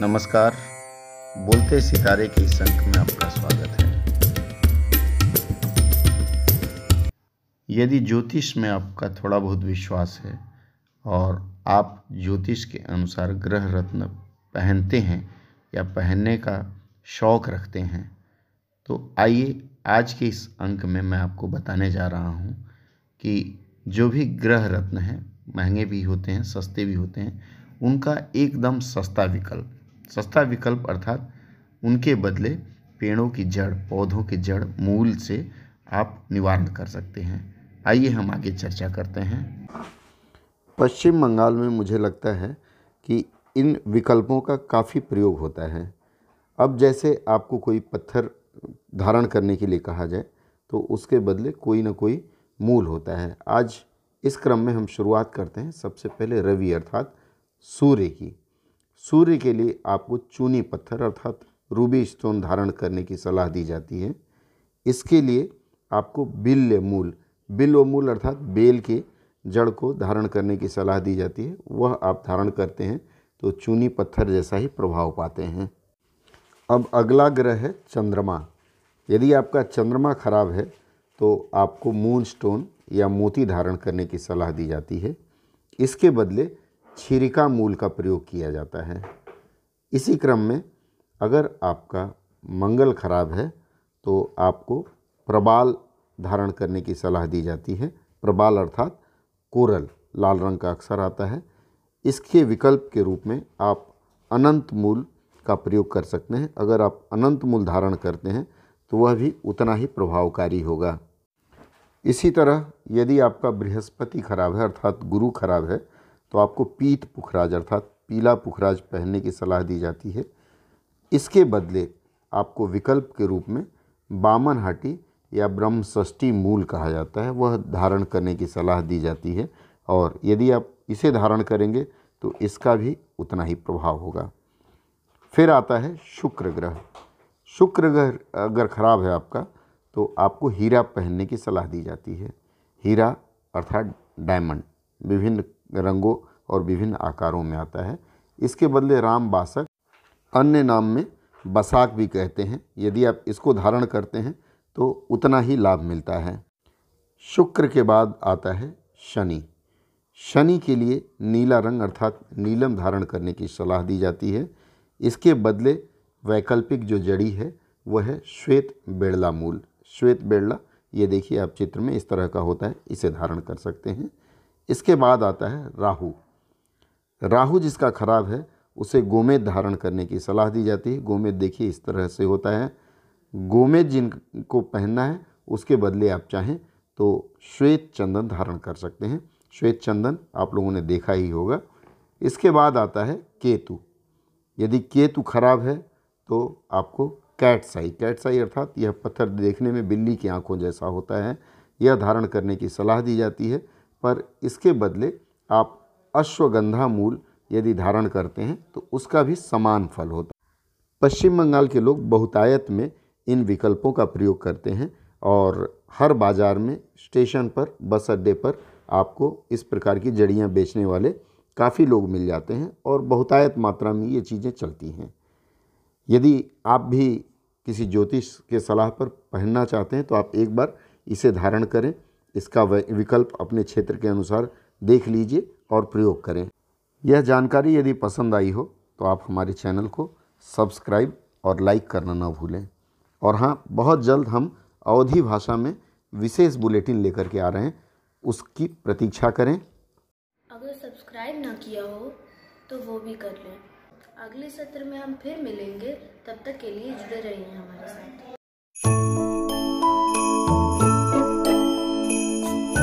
नमस्कार। बोलते सितारे के इस अंक में आपका स्वागत है। यदि ज्योतिष में आपका थोड़ा बहुत विश्वास है और आप ज्योतिष के अनुसार ग्रह रत्न पहनते हैं या पहनने का शौक़ रखते हैं तो आइए आज के इस अंक में मैं आपको बताने जा रहा हूँ कि जो भी ग्रह रत्न हैं, महँगे भी होते हैं, सस्ते भी होते हैं, उनका एकदम सस्ता विकल्प। सस्ता विकल्प अर्थात उनके बदले पेड़ों की जड़, पौधों की जड़ मूल से आप निवारण कर सकते हैं। आइए हम आगे चर्चा करते हैं। पश्चिम बंगाल में मुझे लगता है कि इन विकल्पों का काफ़ी प्रयोग होता है। अब जैसे आपको कोई पत्थर धारण करने के लिए कहा जाए तो उसके बदले कोई ना कोई मूल होता है। आज इस क्रम में हम शुरुआत करते हैं। सबसे पहले रवि अर्थात सूर्य की। सूर्य के लिए आपको चूनी पत्थर अर्थात रूबी स्टोन धारण करने की सलाह दी जाती है। इसके लिए आपको बिल्य मूल, बिल्व मूल अर्थात बेल के जड़ को धारण करने की सलाह दी जाती है। वह आप धारण करते हैं तो चूनी पत्थर जैसा ही प्रभाव पाते हैं। अब अगला ग्रह है चंद्रमा। यदि आपका चंद्रमा खराब है तो आपको मून स्टोन या मोती धारण करने की सलाह दी जाती है। इसके बदले छिरिका मूल का प्रयोग किया जाता है। इसी क्रम में अगर आपका मंगल खराब है तो आपको प्रबाल धारण करने की सलाह दी जाती है। प्रबाल अर्थात कोरल, लाल रंग का अक्षर आता है। इसके विकल्प के रूप में आप अनंत मूल का प्रयोग कर सकते हैं। अगर आप अनंत मूल धारण करते हैं तो वह भी उतना ही प्रभावकारी होगा। इसी तरह यदि आपका बृहस्पति खराब है, अर्थात गुरु खराब है तो आपको पीत पुखराज अर्थात पीला पुखराज पहनने की सलाह दी जाती है। इसके बदले आपको विकल्प के रूप में बामन हाटी या ब्रह्म षष्ठी मूल कहा जाता है, वह धारण करने की सलाह दी जाती है। और यदि आप इसे धारण करेंगे तो इसका भी उतना ही प्रभाव होगा। फिर आता है शुक्र ग्रह। शुक्र ग्रह अगर खराब है आपका तो आपको हीरा पहनने की सलाह दी जाती है। हीरा अर्थात डायमंड, विभिन्न रंगों और विभिन्न आकारों में आता है। इसके बदले राम बासक अन्य नाम में बसाक भी कहते हैं। यदि आप इसको धारण करते हैं तो उतना ही लाभ मिलता है। शुक्र के बाद आता है शनि। शनि के लिए नीला रंग अर्थात नीलम धारण करने की सलाह दी जाती है। इसके बदले वैकल्पिक जो जड़ी है, वह है श्वेत बेड़ला मूल। श्वेत बेड़ला, ये देखिए आप चित्र में इस तरह का होता है, इसे धारण कर सकते हैं। इसके बाद आता है राहु। राहु जिसका खराब है, उसे गोमेद धारण करने की सलाह दी जाती है। गोमेद देखिए, इस तरह से होता है। गोमेद जिनको पहनना है, उसके बदले आप चाहें तो श्वेत चंदन धारण कर सकते हैं। श्वेत चंदन आप लोगों ने देखा ही होगा। इसके बाद आता है केतु। यदि केतु खराब है तो आपको कैटसाई। कैटसाई अर्थात यह पत्थर देखने में बिल्ली की आँखों जैसा होता है। यह धारण करने की सलाह दी जाती है, पर इसके बदले आप अश्वगंधा मूल यदि धारण करते हैं तो उसका भी समान फल होता पश्चिम बंगाल के लोग बहुतायत में इन विकल्पों का प्रयोग करते हैं और हर बाज़ार में स्टेशन पर, बस अड्डे पर आपको इस प्रकार की जड़ियाँ बेचने वाले काफ़ी लोग मिल जाते हैं और बहुतायत मात्रा में ये चीज़ें चलती हैं। यदि आप भी किसी ज्योतिष के सलाह पर पहनना चाहते हैं तो आप एक बार इसे धारण करें। इसका विकल्प अपने क्षेत्र के अनुसार देख लीजिए। और प्रयोग करें। यह जानकारी यदि पसंद आई हो तो आप हमारे चैनल को सब्सक्राइब और लाइक करना ना भूलें। और हाँ बहुत जल्द हम अवधि भाषा में विशेष बुलेटिन लेकर के आ रहे हैं। उसकी प्रतीक्षा करें। अगर सब्सक्राइब ना किया हो तो वो भी कर लें। अगले सत्र में हम फिर मिलेंगे। तब तक के लिए जुड़े रहिए हमारे साथ।